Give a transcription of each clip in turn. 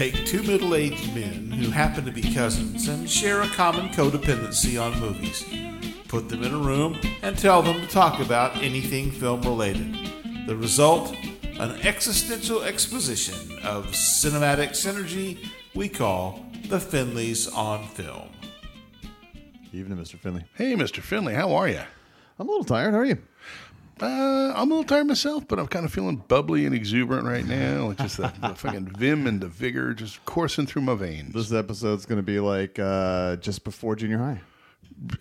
Take two middle aged men who happen to be cousins and share a common codependency on movies, put them in a room, and tell them to talk about anything film related. The result? An existential exposition of cinematic synergy we call The Finleys on Film. Evening, Mr. Finley. Hey, Mr. Finley, how are you? I'm a little tired. How are you? Uh, I'm a little tired myself, but I'm kind of feeling bubbly and exuberant right now. It's just the, the fucking vim and the vigor just coursing through my veins. This episode's going to be like uh, just before junior high.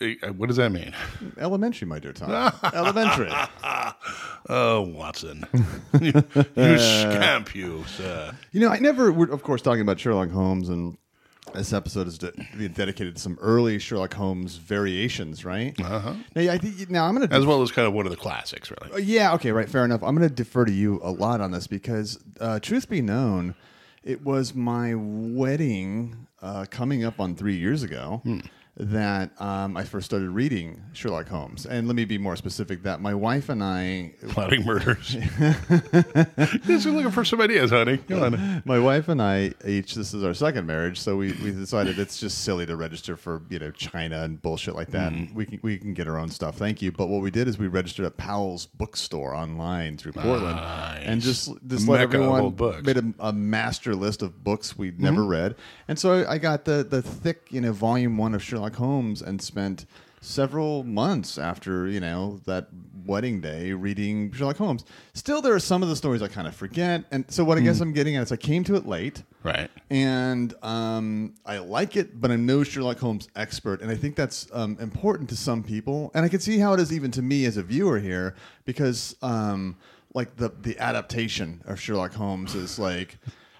Uh, What does that mean? Elementary, my dear Tom. Elementary. Oh, Watson, you, you scamp, you, sir. You know, I never, we're of course talking about Sherlock Holmes, and this episode is de- being dedicated to some early Sherlock Holmes variations, right? Uh-huh. Now, I think, now I'm going to. As well as kind of one of the classics, really. Yeah, okay, right, fair enough. I'm going to defer to you a lot on this because, uh, truth be known, it was my wedding uh, coming up on three years ago that um, I first started reading Sherlock Holmes. And let me be more specific that my wife and I. Plotting murders. Just looking for some ideas, honey. Come on. My wife and I each this is our second marriage, so we, we decided it's just silly to register for you know China and bullshit like that. Mm-hmm. We can we can get our own stuff, thank you. But what we did is we registered at Powell's bookstore online through Portland, and just just let everyone made a, a master list of books we'd never Mm-hmm. read, and so I got the the thick you know volume one of Sherlock Holmes and spent several months after you know that wedding day reading Sherlock Holmes. Still, there are some of the stories I kind of forget, and so what I guess I'm getting at is I came to it late, Right. and um, I like it, but I'm no Sherlock Holmes expert, and I think that's um, important to some people, and I can see how it is even to me as a viewer here because um, like the the adaptation of Sherlock Holmes is like.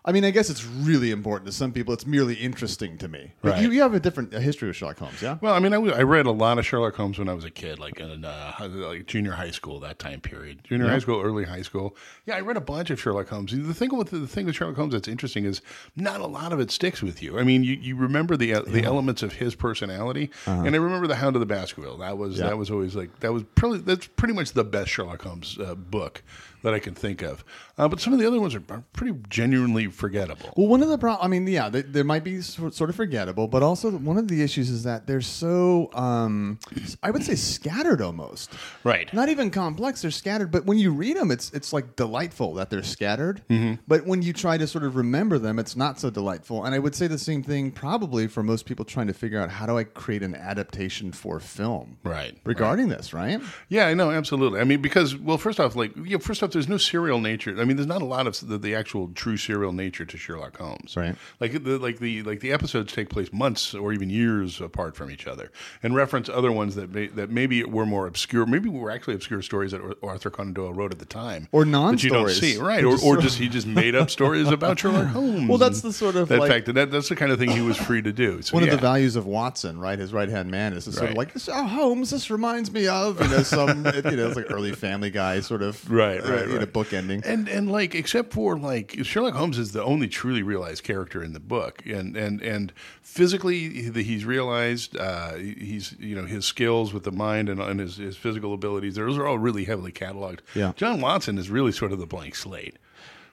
I mean, I guess it's really important to some people. It's merely interesting to me. Right. you, you have a different a history with Sherlock Holmes, yeah? Well, I mean, I read a lot of Sherlock Holmes when I was a kid, like in uh, like junior high school, that time period, junior high school, early high school. Yeah, I read a bunch of Sherlock Holmes. The thing with the thing with Sherlock Holmes that's interesting is not a lot of it sticks with you. I mean, you, you remember the uh, the elements of his personality, and I remember the Hound of the Baskerville. That was Uh-huh. Yeah. that was always like that was probably that's pretty much the best Sherlock Holmes uh, book that I can think of. Uh, but some of the other ones are, are pretty genuinely forgettable. Well, one of the problems, I mean, yeah, they, they might be sort sort of forgettable, but also one of the issues is that they're so, um, I would say, scattered almost. Right. Not even complex; they're scattered. But when you read them, it's it's like delightful that they're scattered. Mm-hmm. But when you try to sort of remember them, it's not so delightful. And I would say the same thing probably for most people trying to figure out how do I create an adaptation for film, Right, Regarding this, right? Yeah, I know, absolutely. I mean, because well, first off, like, yeah, first off, there's no serial nature. I mean, there's not a lot of the, the actual true serial nature to Sherlock Holmes. Right. Like the like the like the episodes take place months or even years apart from each other, and reference other ones that may, that maybe were more obscure. Maybe were actually obscure stories that Arthur Conan Doyle wrote at the time, Or that you don't see, right? Or, just or just he just made up stories about Sherlock Holmes. Well, that's the sort of, that like- fact that, that that's the kind of thing he was free to do. So, One yeah. of the values of Watson, right, his right hand man, is to sort of like this. Oh, Holmes, this reminds me of you know some you know it's like early Family Guy sort of Right, uh, right, right. book ending. And and like except for like Sherlock Holmes is the only truly realized character in the book, and and and physically he's realized. Uh, he's you know his skills with the mind and, and his, his physical abilities. Those are all really heavily cataloged. Yeah. John Watson is really sort of the blank slate.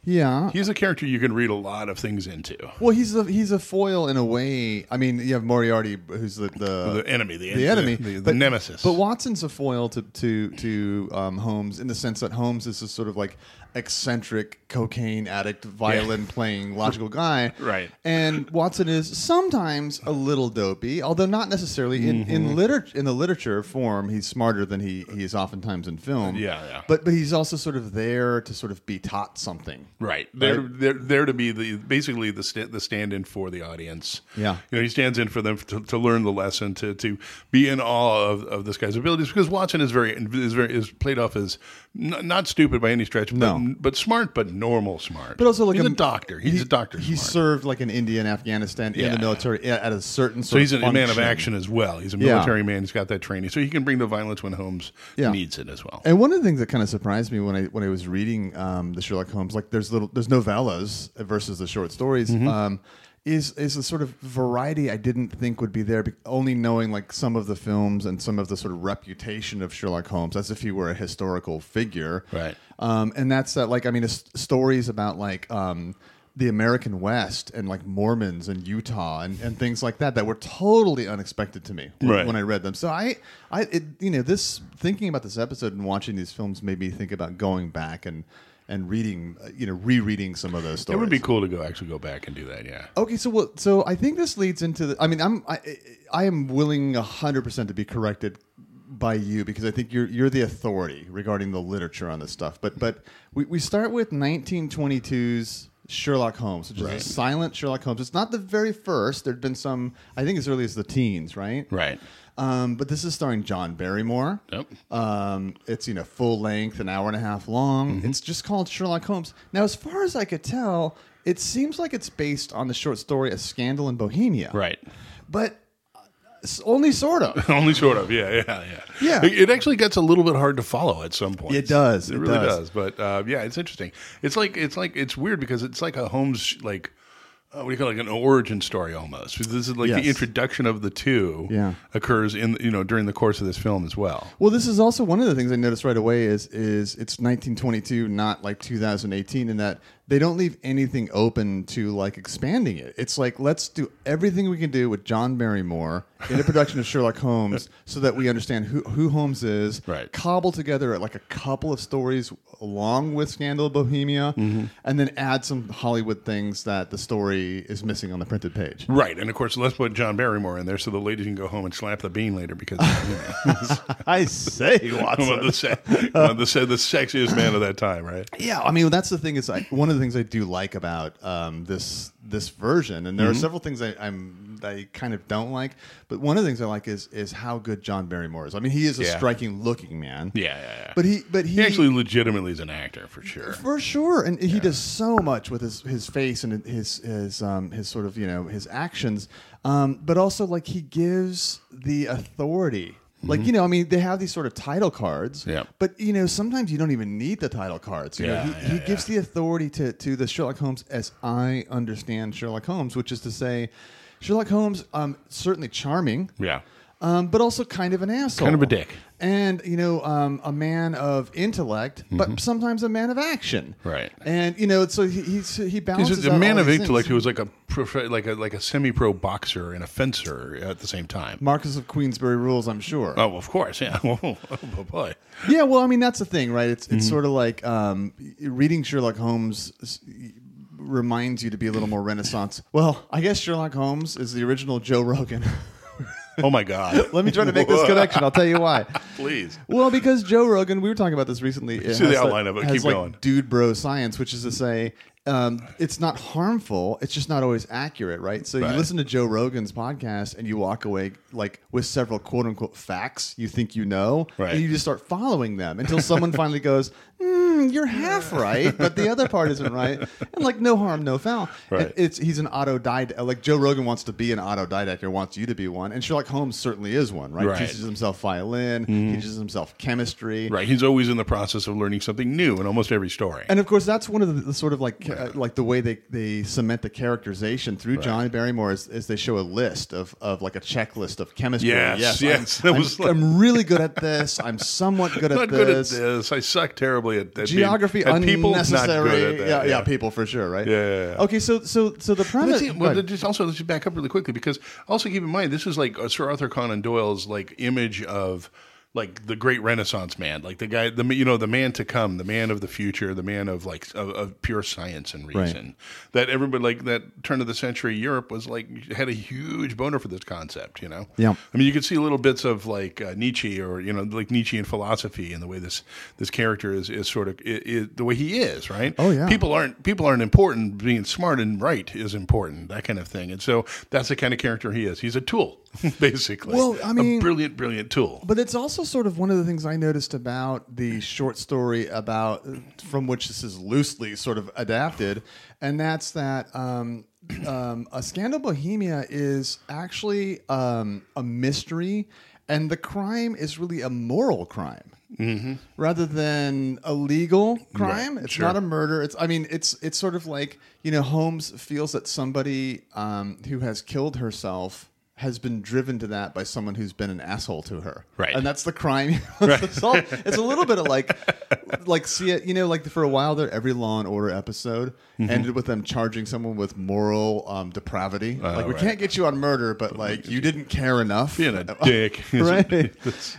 Yeah. He's a character you can read a lot of things into. Well, he's a he's a foil in a way. I mean, you have Moriarty, who's the the, The enemy, the, the enemy, the, the, but- nemesis. But Watson's a foil to to to um, Holmes in the sense that Holmes is this sort of like eccentric cocaine addict, violin playing logical guy, Right. And Watson is sometimes a little dopey, although not necessarily in in mm-hmm. literature in the literature form. He's smarter than he he is oftentimes in film. Yeah, yeah. But but he's also sort of there to sort of be taught something. Right. They're, they're there to be the basically the sta- the stand in for the audience. Yeah. You know, he stands in for them to, to learn the lesson, to, to be in awe of, of this guy's abilities because Watson is very is very is played off as not, not stupid by any stretch, but, No. but smart, but normal smart. But also, like he's a, doctor. He's he- a doctor. He smart. served like an India and Afghanistan in the military at a certain. so he's a of man of action as well. He's a Yeah. military man. He's got that training, so he can bring the violence when Holmes Yeah. needs it as well. And one of the things that kind of surprised me when I when I was reading um, the Sherlock Holmes, like there's little there's novellas versus the short stories. Mm-hmm. Um, is is a sort of variety I didn't think would be there, only knowing like some of the films and some of the sort of reputation of Sherlock Holmes as if he were a historical figure, Right. Um, and that's that like I mean, it's stories about like um, the American West and like Mormons and Utah and, and things like that that were totally unexpected to me when, Right. when I read them. So I, I, it, you know, this thinking about this episode and watching these films made me think about going back and and reading, uh, you know, rereading some of those stories. It would be cool to go actually go back and do that. Yeah. Okay, so what? So I think this leads into the. I mean, I'm I, I am willing hundred percent to be corrected by you because I think you're you're the authority regarding the literature on this stuff. But but we, we start with 1922's Sherlock Holmes, which is Right. a silent Sherlock Holmes. It's not the very first. There'd been some, I think, as early as the teens, right? Right. Um, but this is starring John Barrymore. Yep. Um, it's you know full length, an hour and a half long. Mm-hmm. It's just called Sherlock Holmes. Now, as far as I could tell, it seems like it's based on the short story "A Scandal in Bohemia." Right. but uh, only sort of. Only sort of, yeah, yeah, yeah. Yeah. It, it actually gets a little bit hard to follow at some point. It does, It, it really does. does. But uh, yeah, it's interesting. It's like it's like it's weird because it's like a Holmes like. Uh, what do you call it? Like an origin story almost. This is like Yes. the introduction of the two. Yeah. occurs in you know during the course of this film as well. Well, this is also one of the things I noticed right away is is it's 1922, not like 2018, in that they don't leave anything open to like expanding it. It's like let's do everything we can do with John Barrymore in a production of Sherlock Holmes, so that we understand who who Holmes is. Right. Cobble together like a couple of stories along with Scandal of Bohemia, Mm-hmm. and then add some Hollywood things that the story is missing on the printed page. Right, and of course, let's put John Barrymore in there so the ladies can go home and slap the bean later because you know, I say, one of the, se- one of the, the sexiest man of that time, right? Yeah, I mean that's the thing is like one of the things I do like about um, this this version, and there are several things I, I'm I kind of don't like, but one of the things I like is is how good John Barrymore is. I mean, he is a Yeah. striking looking man. Yeah, yeah, yeah. But he, but he, he actually legitimately is an actor for sure. for sure, and he does so much with his his face and his his um, his sort of you know his actions, um, but also like he gives the authority. Like you know, I mean, they have these sort of title cards, Mm-hmm. Yeah. But you know, sometimes you don't even need the title cards. You know, Yeah, he, yeah, he gives the authority to to the Sherlock Holmes as I understand Sherlock Holmes, which is to say, Sherlock Holmes, um, certainly charming, Yeah. Um, but also kind of an asshole, Kind of a dick. and you know, um, a man of intellect, but sometimes a man of action, Mm-hmm. Right. And you know, so he he's, he balances. He's a out man all of these intellect things. who was like a prof- like a like a semi-pro boxer and a fencer at the same time. Marcus of Queensberry rules, I'm sure. Oh, of course, yeah. Oh, boy. Yeah, well, I mean, that's the thing, right? It's Mm-hmm. it's sort of like um, reading Sherlock Holmes s- reminds you to be a little more Renaissance. Well, I guess Sherlock Holmes is the original Joe Rogan. Oh my God. Let me try to make this connection. I'll tell you why. Please. Well, because Joe Rogan, we were talking about this recently. See the outline that- of it. Keep like going. Dude, bro, science, which is to say, um, it's not harmful. It's just not always accurate, right? So Right. you listen to Joe Rogan's podcast and you walk away like with several quote unquote facts you think you know, Right. and you just start following them until someone finally goes, mm, "You're half right, but the other part isn't right." And like, no harm, no foul. Right. And it's he's an autodidact. Like Joe Rogan wants to be an autodidact or wants you to be one, and Sherlock Holmes certainly is one, right? Right. Teaches himself violin, he teaches himself chemistry, Right. He's always in the process of learning something new in almost every story. and of course, that's one of the, the sort of like uh, like the way they, they cement the characterization through John Barrymore is, is they show a list of, of like a checklist of chemistry. Yes, I'm- yes, I'm, like- I'm really good at this. I'm somewhat good at not good at this. this. I suck terribly at, at Geography being, at people. Not unnecessary. good at that. yeah, yeah, people for sure, right? Yeah, yeah, yeah. Okay, so so so the But premise. see, well, just also let's just back up really quickly because also keep in mind this is like uh, Sir Arthur Conan Doyle's like image of like the great Renaissance man, like the guy, the you know the man to come, the man of the future, the man of like of, of pure science and reason. That everybody like that turn of the century Europe was like had a huge boner for this concept. You know, Yeah. I mean, you could see little bits of like uh, Nietzsche or you know like Nietzschean philosophy and the way this this character is is sort of the way he is, right? Oh, yeah. people aren't people aren't important. Being smart and right is important, that kind of thing. And so that's the kind of character he is. He's a tool, basically. Well, I mean- a brilliant, brilliant tool. But it's also sort of one of the things I noticed about the short story about from which this is loosely sort of adapted, and that's that um, um, a scandal bohemia is actually um, a mystery, and the crime is really a moral crime. Rather than a legal crime, Right, it's sure. not a murder. It's I mean, it's it's sort of like you know Holmes feels that somebody um, who has killed herself has been driven to that by someone who's been an asshole to her. Right. And that's the crime. it's, all- it's a little bit of like, like see it, you know, like for a while there, every Law and Order episode Mm-hmm. ended with them charging someone with moral um, depravity. like we right. can't get you on murder, but like you didn't care enough. Being a dick. right.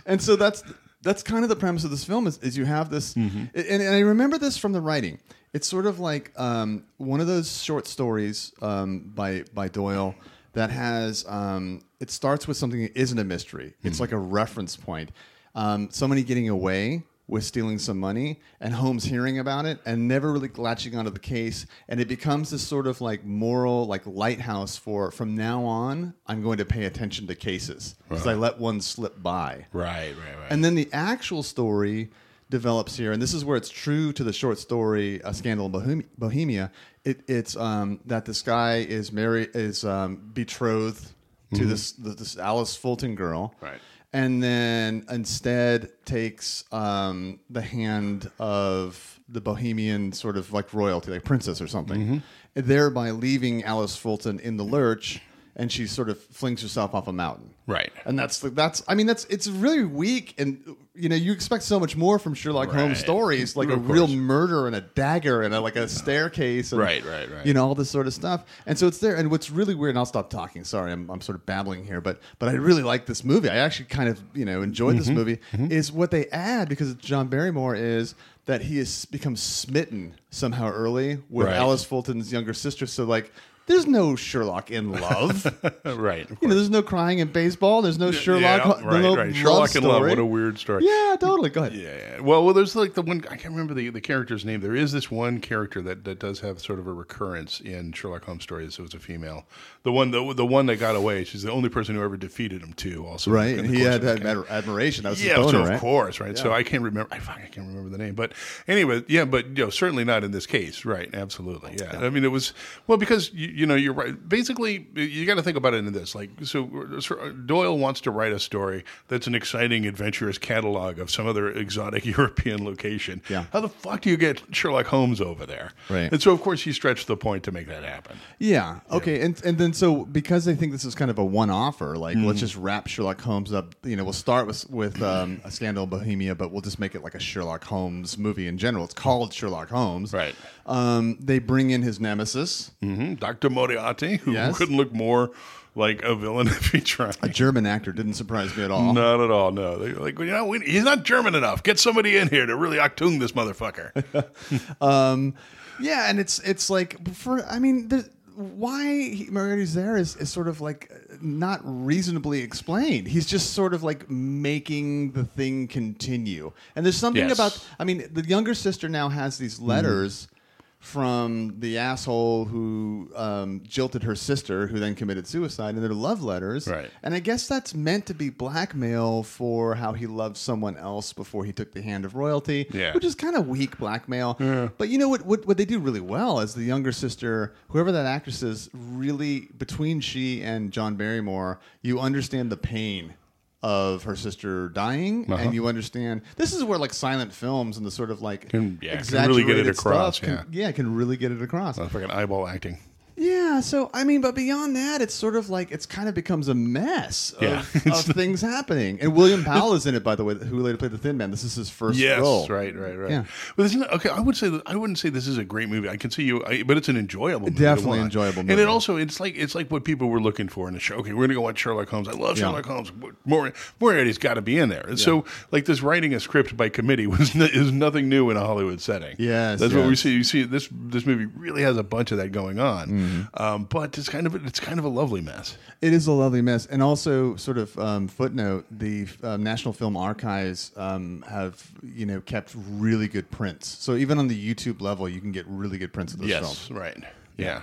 and so that's that's kind of the premise of this film is, is you have this Mm-hmm. and, and I remember this from the writing. It's sort of like um, one of those short stories um, by by Doyle that has um, it starts with something that isn't a mystery. It's like a reference point. Um, somebody getting away with stealing some money and Holmes hearing about it and never really latching onto the case and it becomes this sort of like moral like lighthouse for from now on I'm going to pay attention to cases because I let one slip by. Right, right, right. And then the actual story develops here, and this is where it's true to the short story "A Scandal in Bohem- Bohemia." It, it's um, that this guy is married, is um, betrothed to this this Alice Fulton girl, Right. And then instead takes um, the hand of the Bohemian sort of like royalty, like princess or something, and thereby leaving Alice Fulton in the lurch, and she sort of flings herself off a mountain. Right. And that's the, that's I mean that's it's really weak and you know you expect so much more from Sherlock Holmes stories like a Of real murder and a dagger and a, like a staircase and Right, right, right. you know all this sort of stuff and so it's there and what's really weird and I'll stop talking sorry I'm, I'm sort of babbling here but but I really like this movie I actually kind of you know enjoyed Mm-hmm. this movie is what they add because it's John Barrymore is that he has become smitten somehow early with Right. Alice Fulton's younger sister so like there's no Sherlock in love right. you know, there's no crying in baseball. There's no Sherlock. yeah, right, no right. Sherlock in love. What a weird story. Yeah, totally. Go ahead. Yeah, yeah. Well, well, there's like the one I can't remember the, the character's name. There is this one character that, that does have sort of a recurrence in Sherlock Holmes stories. It was a female. The one the, the one that got away. She's the only person who ever defeated him too. Also, Right, and he had, ad- admiration. That was yeah, his boner, so of right? course, right. So I can't remember. I, I can't remember the name, but anyway, yeah, but you know, certainly not in this case, right? Absolutely, yeah. I mean, it was well because you, you know you're right. Basically, you got to think about it in this. Like, so Sir Doyle wants to write a story that's an exciting, adventurous catalog of some other exotic European location. Yeah. How the fuck do you get Sherlock Holmes over there? Right. And so, of course, he stretched the point to make that happen. Yeah. Okay. And and then so because they think this is kind of a one offer, like Mm-hmm. let's just wrap Sherlock Holmes up. You know, we'll start with with um, a scandal in Bohemia, but we'll just make it like a Sherlock Holmes movie in general. It's called Sherlock Holmes. Right. Um, they bring in his nemesis, hmm Doctor Moriarty, who Yes. couldn't look more like a villain if he tried. a German actor. Didn't surprise me at all. Not at all. No, they're like, you know, we, he's not German enough. Get somebody in here to really Achtung this motherfucker. Um, yeah, and it's it's like for I mean, why Moriarty's there is, is sort of like not reasonably explained. He's just sort of like making the thing continue. And there's something Yes. about I mean, the younger sister now has these letters. From the asshole who um, jilted her sister, who then committed suicide, and they're love letters. Right. And I guess that's meant to be blackmail for how he loved someone else before he took the hand of royalty. Yeah. Which is kind of weak blackmail. But you know what, what? What they do really well is the younger sister, whoever that actress is, really between she and John Barrymore, you understand the pain of her sister dying, Uh-huh. and you understand this is where like silent films and the sort of like Can- yeah, can really get it exaggerated across, stuff can, yeah, can really get it across. Uh, fucking eyeball acting. Yeah, so I mean, but beyond that, it's sort of like it's kind of becomes a mess of, Yeah. of things happening. And William Powell is in it, by the way, who later played the Thin Man. This is his first Yes, role. right, right, right. Yeah. But isn't okay. I would say that I wouldn't say this is a great movie. I can see you, I, but it's an enjoyable, movie Definitely enjoyable And it also it's like it's like what people were looking for in a show. Okay, we're gonna go watch Sherlock Holmes. I love Yeah. Sherlock Holmes. More Moriarty's got to be in there. And so like this writing a script by committee was n- is nothing new in a Hollywood setting. Yes, that's what we see. You see this this movie really has a bunch of that going on. Mm-hmm. Um, but it's kind of it's kind of a lovely mess. It is a lovely mess, and also sort of um, footnote: the um, National Film Archives um, have you know kept really good prints. So even on the YouTube level, you can get really good prints of this film. Yes, right. Yeah. yeah,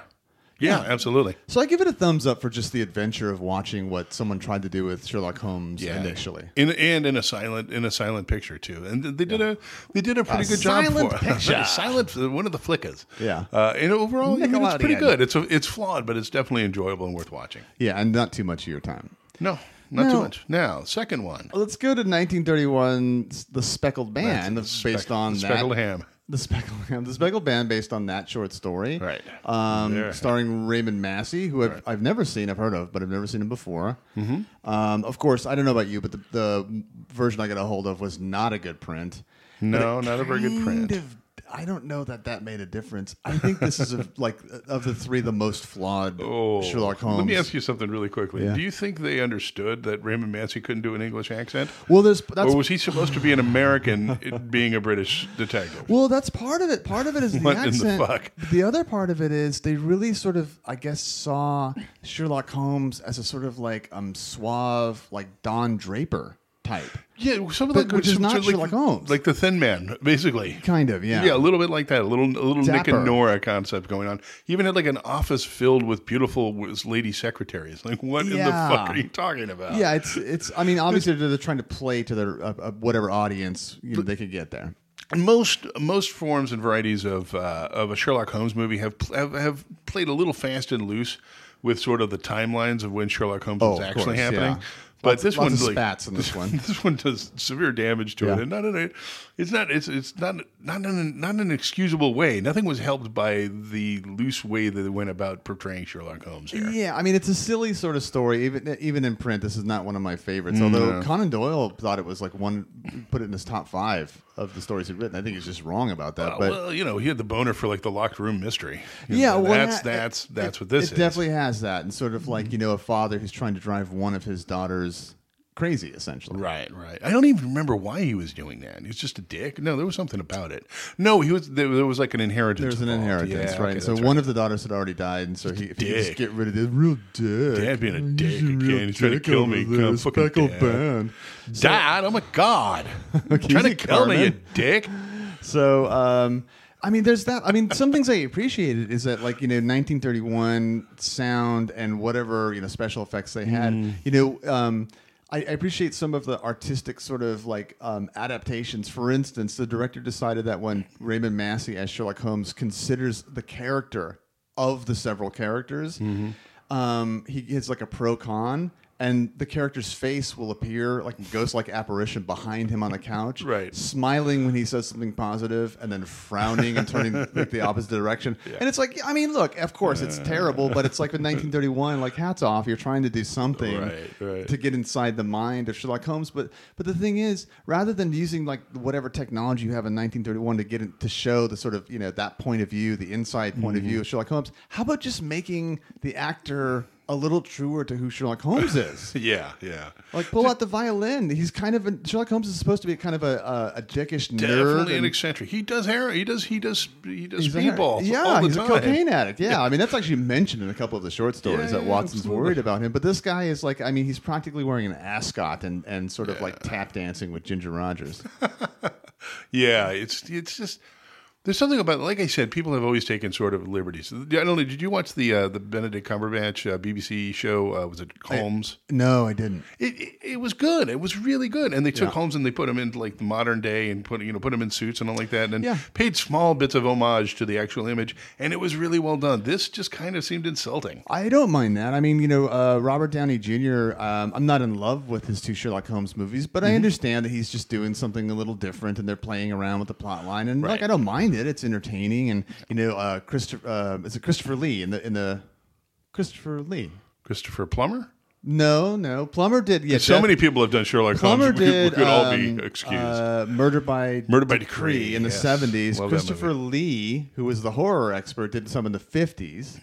absolutely. So I give it a thumbs up for just the adventure of watching what someone tried to do with Sherlock Holmes initially. in, and in a silent in a silent picture too, and they did a they did a pretty A good job silent for picture. silent one of the flickers. Yeah. uh, and overall, I mean, it's pretty good. It's a, it's flawed, but it's definitely enjoyable and worth watching. Yeah, and not too much of your time. No, not No. too much. Now, second one, Let's go to 1931, The Speckled Man, That's based on the that speckled ham. The Speckled, the Speckled Band, based on that short story, Right. Um, There. starring Raymond Massey, who I've, I've never seen, I've heard of, but I've never seen him before. Mm-hmm. Um, of course, I don't know about you, but the, the version I got a hold of was not a good print. No, not a very good Kind print. of- I don't know that that made a difference. I think this is a, like of the three the most flawed Sherlock Holmes. Oh, Let me ask you something really quickly. Yeah. Do you think they understood that Raymond Massey couldn't do an English accent? Well, there's that's or was he supposed to be an American being a British detective? Well, that's part of it. Part of it is the What in the accent. fuck? The other part of it is they really sort of, I guess, saw Sherlock Holmes as a sort of like um suave, like Don Draper type. yeah, some of But- the which is not like, Sherlock Holmes. like the Thin Man, basically. Kind of, yeah. Yeah, a little bit like that. A little, a little Nick and Nora concept going on. He even had like an office filled with beautiful lady secretaries. Like, what in the fuck are you talking about? Yeah, it's it's. I mean, obviously they're trying to play to their uh, uh, whatever audience you know, they could get there. most most forms and varieties of uh, of a Sherlock Holmes movie have, have have played a little fast and loose with sort of the timelines of when Sherlock Holmes Oh, was actually course, happening. yeah. But this lots one, of like, spats in this one. this one does severe damage to Yeah. it, and not in a, it's not it's it's not not in a, not in an excusable way. Nothing was helped by the loose way that they went about portraying Sherlock Holmes here. Yeah, I mean, it's a silly sort of story. Even even in print, this is not one of my favorites. Although Conan Doyle thought it was like one, put it in his top five of the stories he'd written. I think he's just wrong about that. Uh, but well, you know, he had the boner for like the locked room mystery. You Yeah, know, well, that's that's it, that's what this it is. definitely has that, and sort of like you know a father who's trying to drive one of his daughters crazy, essentially. Right, right. I don't even remember why he was doing that. He was just a dick. No, there was something about it. No, he was. There, there was like an inheritance. There's an involved. inheritance, Yeah, right? okay, so one right. of the daughters had already died, and so he, if he just get rid of this real dick. Dad being a He's dick again. He's trying to kill me. there, fucking dad. band. Dad, oh my god, trying to kill me, you dick. So, um, I mean, there's that. I mean, some things I appreciated is that, like, you know, 1931 sound and whatever, you know, special effects they had. Mm. You know, um, I, I appreciate some of the artistic sort of like um, adaptations. For instance, the director decided that when Raymond Massey as Sherlock Holmes considers the character of the several characters, Mm-hmm. um, he has like a pro con. And the character's face will appear like a ghost-like apparition behind him on the couch, Right. smiling when he says something positive and then frowning and turning like the opposite direction. And it's like, I mean, look, of course it's terrible, but it's like in 1931, like hats off, you're trying to do something Right, right. to get inside the mind of Sherlock Holmes. But but the thing is, rather than using like whatever technology you have in 1931 to get in, to show the sort of you know that point of view, the inside point of Mm-hmm. view of Sherlock Holmes, how about just making the actor a little truer to who Sherlock Holmes is? Yeah, yeah. Like pull out the violin. He's kind of a, Sherlock Holmes is supposed to be kind of a a, a dickish nerd. Definitely an and eccentric. He does hair. He does. He does. He does speedballs. Yeah, all the he's time. a cocaine addict. Yeah, I mean that's actually mentioned in a couple of the short stories Yeah, that Watson's absolutely. worried about him. But this guy is like, I mean, he's practically wearing an ascot and and sort of Yeah. like tap dancing with Ginger Rogers. Yeah, it's it's just there's something about like I said, people have always taken sort of liberties. I don't know. Did you watch the uh, the Benedict Cumberbatch uh, BBC show? Uh, was it Holmes? no, I didn't. It, it, it was good. It was really good. And they took Yeah. Holmes and they put him into like the modern day and put you know put him in suits and all like that, and Yeah. paid small bits of homage to the actual image, and it was really well done. This just kind of seemed insulting. I don't mind that. I mean, you know, uh, Robert Downey Jr. Um, I'm not in love with his two Sherlock Holmes movies, but I Mm-hmm. understand that he's just doing something a little different, and they're playing around with the plot line. And like, I don't mind it. It's entertaining, and you know, uh, Christopher uh, is it Christopher Lee in the in the Christopher Lee. Christopher Plummer. No, no, Plummer did. Yeah, So Def- many people have done Sherlock Plummer Holmes. did. we could all um, be excused. Uh, Murder by Murder by Decree, in the seventies. Christopher Lee, who was the horror expert, did some in the fifties.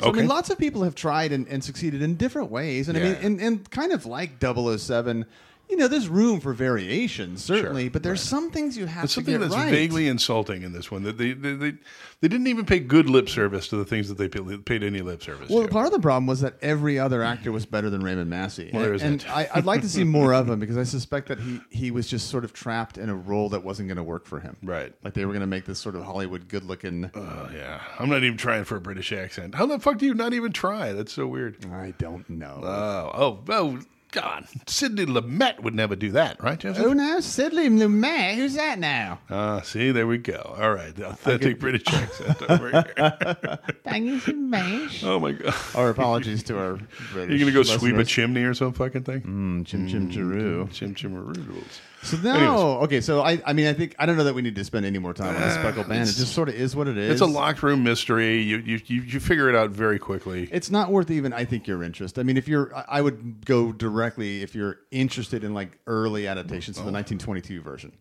So, I mean, lots of people have tried and, and succeeded in different ways, and I mean, and, and kind of like 007, you know, there's room for variation certainly, Sure, but there's some things you have There's to something get that's right. vaguely insulting in this one. That they, they they they didn't even pay good lip service to the things that they paid, any lip service Well, to. part of the problem was that every other actor was better than Raymond Massey. Well, and and. I, I'd like to see more of him because I suspect that he, he was just sort of trapped in a role that wasn't going to work for him. Right. Like they were going to make this sort of Hollywood good looking. Oh, yeah, I'm not even trying for a British accent. How the fuck do you not even try? That's so weird. I don't know. Oh, oh, oh! God, Sidney Lumet would never do that, right, Joseph? Oh no, Sidney Lumet. Who's that now? Ah, see, there we go. All right, the authentic British accent over here. Banging some mash. Oh my god, Our apologies to our British. you gonna go sweep a chimney or some fucking thing? Mm, chim chim chiroo. Chim chimaroodles. So now, okay, so I, I mean, I think I don't know that we need to spend any more time on the speckled band. It just sort of is what it is. It's a locked room mystery. You, you you you figure it out very quickly. It's not worth even. I think your interest. I mean, if you're, I- I would go directly if you're interested in like early adaptations of the 1922 version.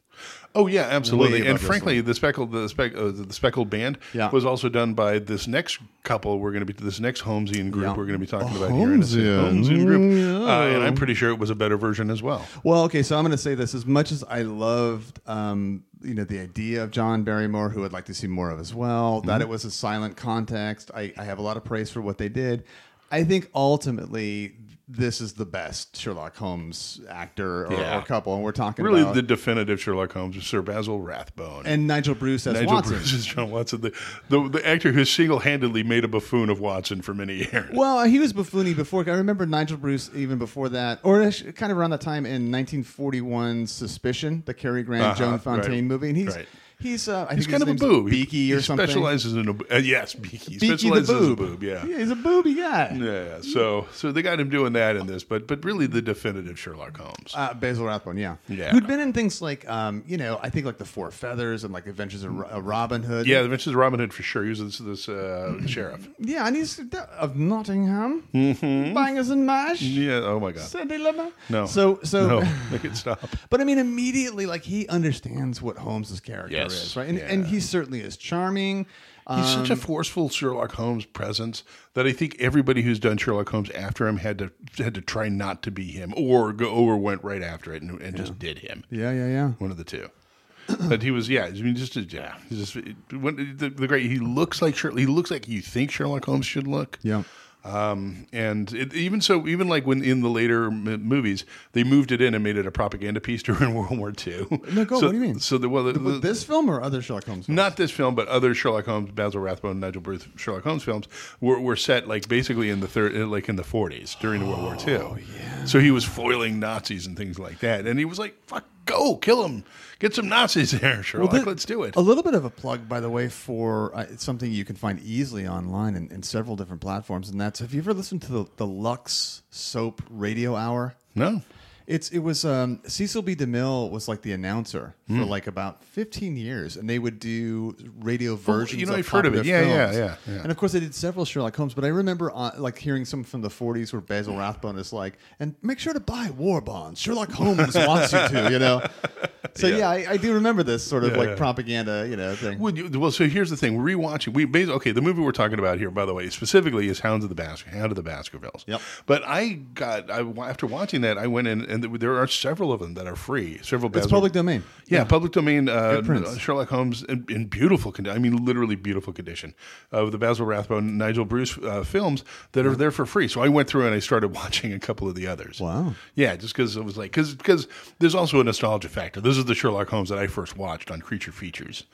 Oh yeah, absolutely. And frankly, the speckled the speck uh, the speckled band Yeah. was also done by this next couple. We're going to be this next Holmesian group. Yeah. We're going to be talking about here in a second. Holmesian. Holmesian group, uh, and I'm pretty sure it was a better version as well. Well, okay, so I'm going to say this: as much as I loved, um, you know, the idea of John Barrymore, who I'd like to see more of as well, that it was a silent context. I, I have a lot of praise for what they did. I think ultimately this is the best Sherlock Holmes actor or, Yeah. or couple, and we're talking Really, about the definitive Sherlock Holmes is Sir Basil Rathbone. and Nigel Bruce as Nigel Watson. Bruce is John Watson, the, the the actor who single handedly made a buffoon of Watson for many years. Well, he was buffoony before. I remember Nigel Bruce even before that, or kind of around that time in 1941, Suspicion, the Cary Grant Uh-huh, Joan Fontaine right, movie, and he's right. He's uh, I He's think kind of a boob. Beaky he or something. specializes in a uh, yes, Beaky. He Beaky the specializes as a boob. boob. Yeah. he's a booby guy. Yeah, so so they got him doing that in this, but but really the definitive Sherlock Holmes. Uh, Basil Rathbone, yeah, Yeah. who'd been in things like, um, you know, I think like the Four Feathers and like Adventures of Ro- Robin Hood. yeah, Adventures of Robin Hood for sure. He was this, this uh, sheriff. yeah, and he's of Nottingham, bangers and mash. Yeah. Oh my God. Cindy Lemon. No. So so. No, make it stop. But I mean, immediately, like he understands what Holmes's character Yes. is, right? And, Yeah. and he certainly is charming. He's such Um, a forceful Sherlock Holmes presence that I think everybody who's done Sherlock Holmes after him had to had to try not to be him, or go or went right after it and, and just did him. yeah, yeah, yeah. One of the two. but he was, yeah. I mean, just yeah. He's just when, the, the great. He looks like Sherlock. He looks like you think Sherlock Holmes should look. Yeah. Um, and it, even so, even like when in the later m- movies, they moved it in and made it a propaganda piece during World War II. No, go, So, what do you mean? So the well, the, With this film or other Sherlock Holmes? Films? not this film, but other Sherlock Holmes, Basil Rathbone, Nigel Bruce Sherlock Holmes films were, were set like basically in the third, like in the forties during the World War II. Oh yeah. So he was foiling Nazis and things like that, and he was like, "Fuck, go kill him, get some Nazis there, Sherlock. Well, the- Let's do it." A little bit of a plug, by the way, for uh, it's something you can find easily online in, in several different platforms, and that's have you ever listened to the, the Lux Soap Radio Hour? No, It's it was um, Cecil B. DeMille was like the announcer Hmm. for like about fifteen years, and they would do radio versions. you know, of I've heard of it. popular Yeah, yeah, films. yeah, yeah. And of course, they did several Sherlock Holmes. But I remember uh, like hearing some from the '40s where Basil Rathbone is like, "And make sure to buy war bonds. Sherlock Holmes wants you to," you know. So yeah, I, I do remember this sort of Yeah, like yeah. propaganda, you know, thing. Well, you, well, so here's the thing: rewatching. We basically okay. The movie we're talking about here, by the way, specifically is Hounds of the Basker, Hound of the Baskervilles. Yep. But I got I, after watching that, I went in, and there are several of them that are free. Several. It's public domain. Yeah, public domain. Uh, uh, Sherlock Holmes in, in beautiful condition. I mean, literally beautiful condition of the Basil Rathbone, Nigel Bruce uh, films that are there for free. So I went through and I started watching a couple of the others. Wow. Yeah, just because it was like because because there's also a nostalgia factor. This is the Sherlock Holmes that I first watched on Creature Features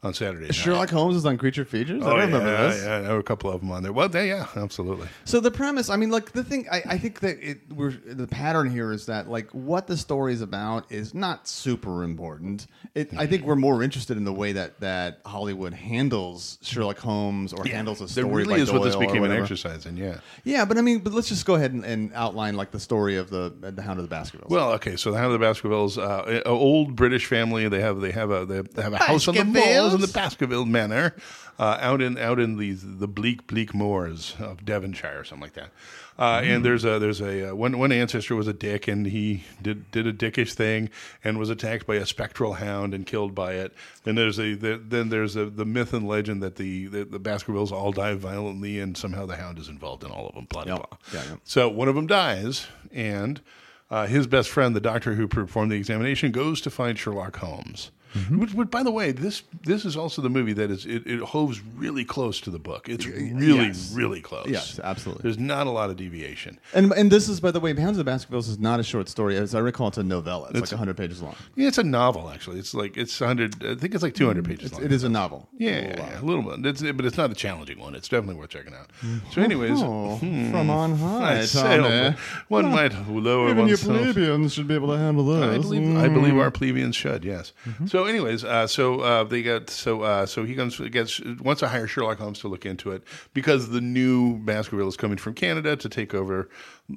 on Saturday. night. Sherlock Holmes is on Creature Features. I Oh, don't remember yeah, this. Yeah, there were a couple of them on there. Well, they, yeah, absolutely. So the premise, I mean, like the thing, I, I think that it, we're the pattern here is that like what the story is about is not super important. It, I think we're more interested in the way that that Hollywood handles Sherlock Holmes or handles a There story. really by is what this became an exercise in. Yeah. Yeah, but I mean, but let's just go ahead and, and outline like the story of the the Hound of the Baskervilles. Well, okay, so the Hound of the Baskervilles, uh, an old British family. They have they have a they have a house on the in the Baskerville Manor, uh, out in out in the the bleak bleak moors of Devonshire or something like that. Uh, And there's a there's a uh, one one ancestor was a dick and he did did a dickish thing and was attacked by a spectral hound and killed by it. And there's a the, then there's a, the myth and legend that the, the the Baskervilles all die violently and somehow the hound is involved in all of them. Blah blah. Yep. blah. Yeah, yeah. So one of them dies, and uh, his best friend, the doctor who performed the examination, goes to find Sherlock Holmes. Mm-hmm. Which, which, by the way, this this is also the movie that is it, it hoves really close to the book. It's really yes. really close. Yes, absolutely. There's not a lot of deviation. And and this is, by the way, Hounds of the Baskervilles is not a short story. As I recall, it's a novella. It's, like 100 pages long. Yeah, it's a novel actually. It's like it's 100. I think it's like 200 mm, pages long. It is a novel. Yeah, yeah, yeah, a little bit. It's, but it's not a challenging one. It's definitely worth checking out. Mm-hmm. So, anyways, Oh, hmm. from on high, Tommy. one might lower Even your plebeians should be able to handle this. I believe, I believe mm. our plebeians should. Yes. Mm-hmm. So, anyways, uh, so uh, they got so uh, so he comes gets wants to hire Sherlock Holmes to look into it because the new Baskerville is coming from Canada to take over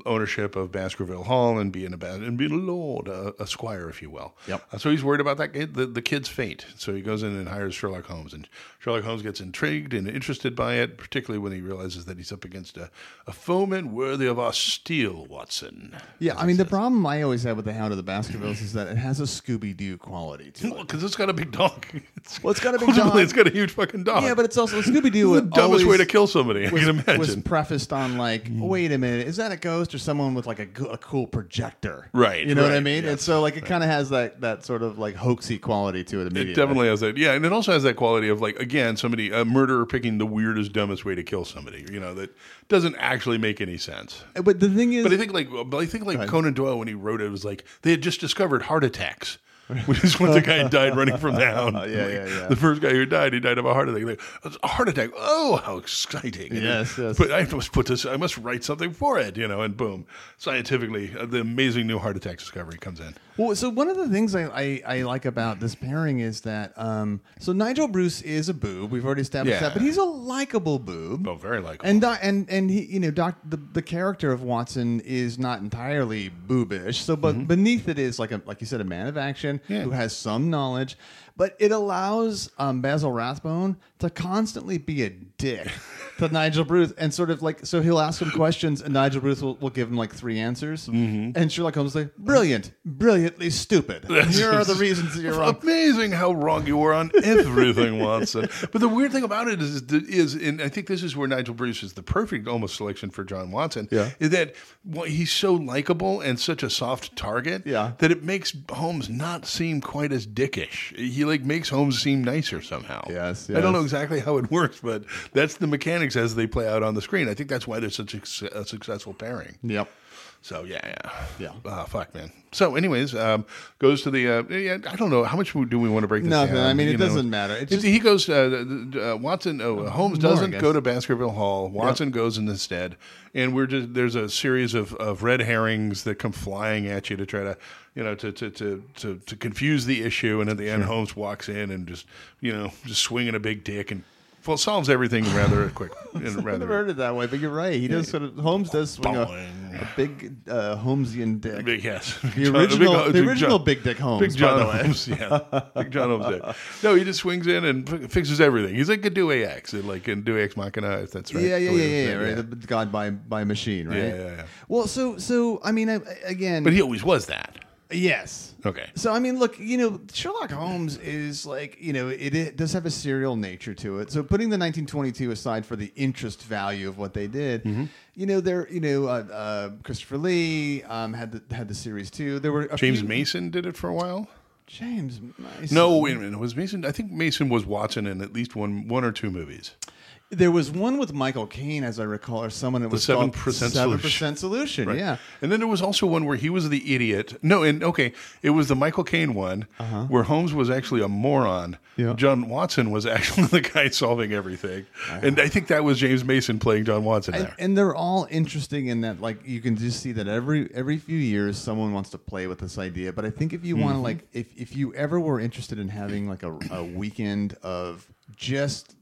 ownership of Baskerville Hall and be in a ba- and be a lord, a, a squire, if you will. Yep. Uh, so he's worried about that kid, the, the kid's fate. So he goes in and hires Sherlock Holmes, and Sherlock Holmes gets intrigued and interested by it, particularly when he realizes that he's up against a, a foeman worthy of our steel, Watson. Yeah, I mean the problem I always have with the Hound of the Baskervilles is that it has a Scooby Doo quality to it. Because it's got a big dog. It's, Well, it's got a big dog. It's got a huge fucking dog. Yeah, but it's also Scooby Doo. the dumbest way to kill somebody. I was, can was prefaced on like, wait a minute, is that a ghost or someone with like a, a cool projector? Right, You know what I right, mean? And so like it kind of has that that sort of like hoaxy quality to it immediately. It definitely has that. Yeah, and it also has that quality of like again, somebody a murderer picking the weirdest, dumbest way to kill somebody. You know that doesn't actually make any sense. Uh, but the thing is, But I think like, but I think like Conan Doyle when he wrote it was like they had just discovered heart attacks. Which is when the guy died running from the hound. Yeah, yeah, yeah. The first guy who died, he died of a heart attack. Like, a heart attack. Oh, how exciting! And Yes, yes. But I must put this. I must write something for it. You know, and boom, scientifically, uh, the amazing new heart attack discovery comes in. Well, so one of the things I, I, I like about this pairing is that um, so Nigel Bruce is a boob. We've already established Yeah. that, but he's a likable boob. Oh, very likable. And Doc- and and he, you know, Doc, the, the character of Watson is not entirely boobish. So, but beneath it is like a like you said, a man of action Mm-hmm. Yeah. who has some knowledge. But it allows um, Basil Rathbone to constantly be a dick to Nigel Bruce, and sort of like so he'll ask him questions, and Nigel Bruce will, will give him like three answers, Mm-hmm. and Sherlock Holmes is like brilliant, brilliantly stupid. Here are the reasons that you're wrong. Amazing how wrong you were on everything, Watson. But the weird thing about it is, is, and I think this is where Nigel Bruce is the perfect almost selection for John Watson. Yeah. is that well, he's so likable and such a soft target. Yeah. that it makes Holmes not seem quite as dickish. He like makes Holmes seem nicer somehow. Yes, I don't know exactly how it works, but that's the mechanics as they play out on the screen. I think that's why they're such a, a successful pairing. Yep. So yeah, yeah, Yeah. Ah, fuck, man. So, anyways, um, goes to the. Uh, yeah, I don't know how much do we want to break this Nothing. down. I mean, it know? doesn't matter. It- just- he goes. Uh, uh, Watson. Oh, Holmes more, doesn't go to Baskerville Hall. Watson goes in instead, and we're just there's a series of, of red herrings that come flying at you to try to. You know, to to, to, to to confuse the issue, and at the end, Holmes walks in and just you know just swinging a big dick and well solves everything rather quick. I've rather never heard it that way, but you're right. He does sort of Holmes does swing a, a big uh, Holmesian dick. Big yes. The original- the original Big Dick Holmes, Big John by the way. Holmes, yeah. Big John Holmes there. No, he just swings in and fi- fixes everything. He's like a Deus Ex, like in Deus Ex Machina, if that's right. Yeah, yeah, yeah, it's yeah, right. The God by by machine, right? Yeah, yeah, yeah. Well, so so I mean, I, again, But he always was that. Yes. Okay. So I mean, look, you know, Sherlock Holmes is like, you know, it, it does have a serial nature to it. So putting the 1922 aside for the interest value of what they did, Mm-hmm. you know, there, you know, uh, uh, Christopher Lee um, had the had the series too. There were James few- Mason did it for a while. James Mason. No, wait a minute. Was Mason? I think Mason was Watson in at least one, one or two movies. There was one with Michael Caine, as I recall, or someone that was 7% called solution. Seven Percent Solution. Right. Yeah, And then there was also one where he was the idiot. No, and okay, it was the Michael Caine one where Holmes was actually a moron. Uh-huh. Yeah. John Watson was actually the guy solving everything. And I think that was James Mason playing John Watson and, there. and they're all interesting in that, like, you can just see that every every few years someone wants to play with this idea. But I think if you want to, Mm-hmm. like, if if you ever were interested in having like a, a weekend of just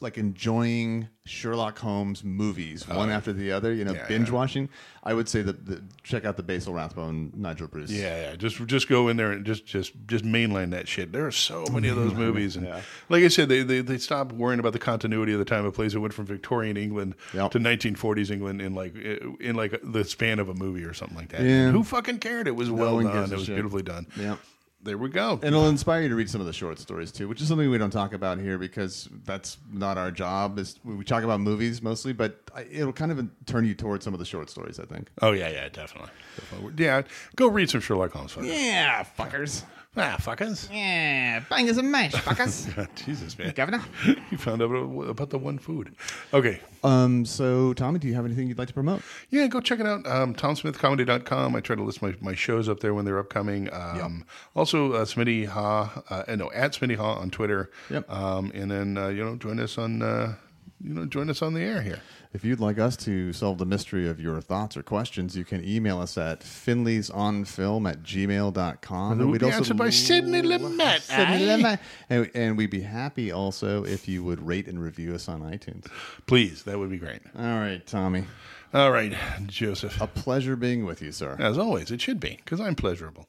like enjoying Sherlock Holmes movies oh, one after the other, you know, Oh, Yeah, binge yeah. watching, I would say that the, check out the Basil Rathbone Nigel Bruce. Yeah, yeah. Just just go in there and just just just mainline that shit. There are so many of those movies, and Yeah. like I said, they, they they stopped worrying about the continuity of the time and place. It went from Victorian England Yep. to 1940s England in like in like the span of a movie or something like that. Who fucking cared? It was well one done. It was shit. beautifully done. Yeah. There we go. And it'll inspire you to read some of the short stories too, which is something we don't talk about here because that's not our job. Is we talk about movies mostly, but it'll kind of turn you towards some of the short stories. I think. oh yeah, yeah, definitely. definitely. Yeah, go read some Sherlock Holmes. folks. Yeah, fuckers. Ah, fuckers. Yeah, bangers and mash, fuckers. God, Jesus, man. Governor. You found out about the one food. Okay. Um, so Tommy, do you have anything you'd like to promote? Yeah, go check it out. Um, TomSmithComedy.com. I try to list my, my shows up there when they're upcoming. Um, Also, uh, Smitty Ha, uh, no, at Smitty Ha on Twitter. Yep. Um, and then, uh, you know, join us on, uh, you know, join us on the air here. If you'd like us to solve the mystery of your thoughts or questions, you can email us at finleysonfilm at gmail.com. And it will be answered by Sidney Lumet. Sidney eh? Lumet. And, and we'd be happy also if you would rate and review us on iTunes. Please, that would be great. All right, Tommy. All right, Joseph. A pleasure being with you, sir. As always, it should be, because I'm pleasurable.